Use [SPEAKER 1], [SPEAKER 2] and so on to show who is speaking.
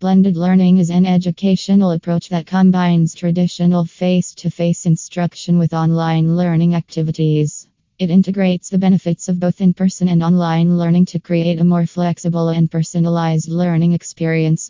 [SPEAKER 1] Blended learning is an educational approach that combines traditional face to face instruction with online learning activities. It integrates the benefits of both in person and online learning to create a more flexible and personalized learning experience.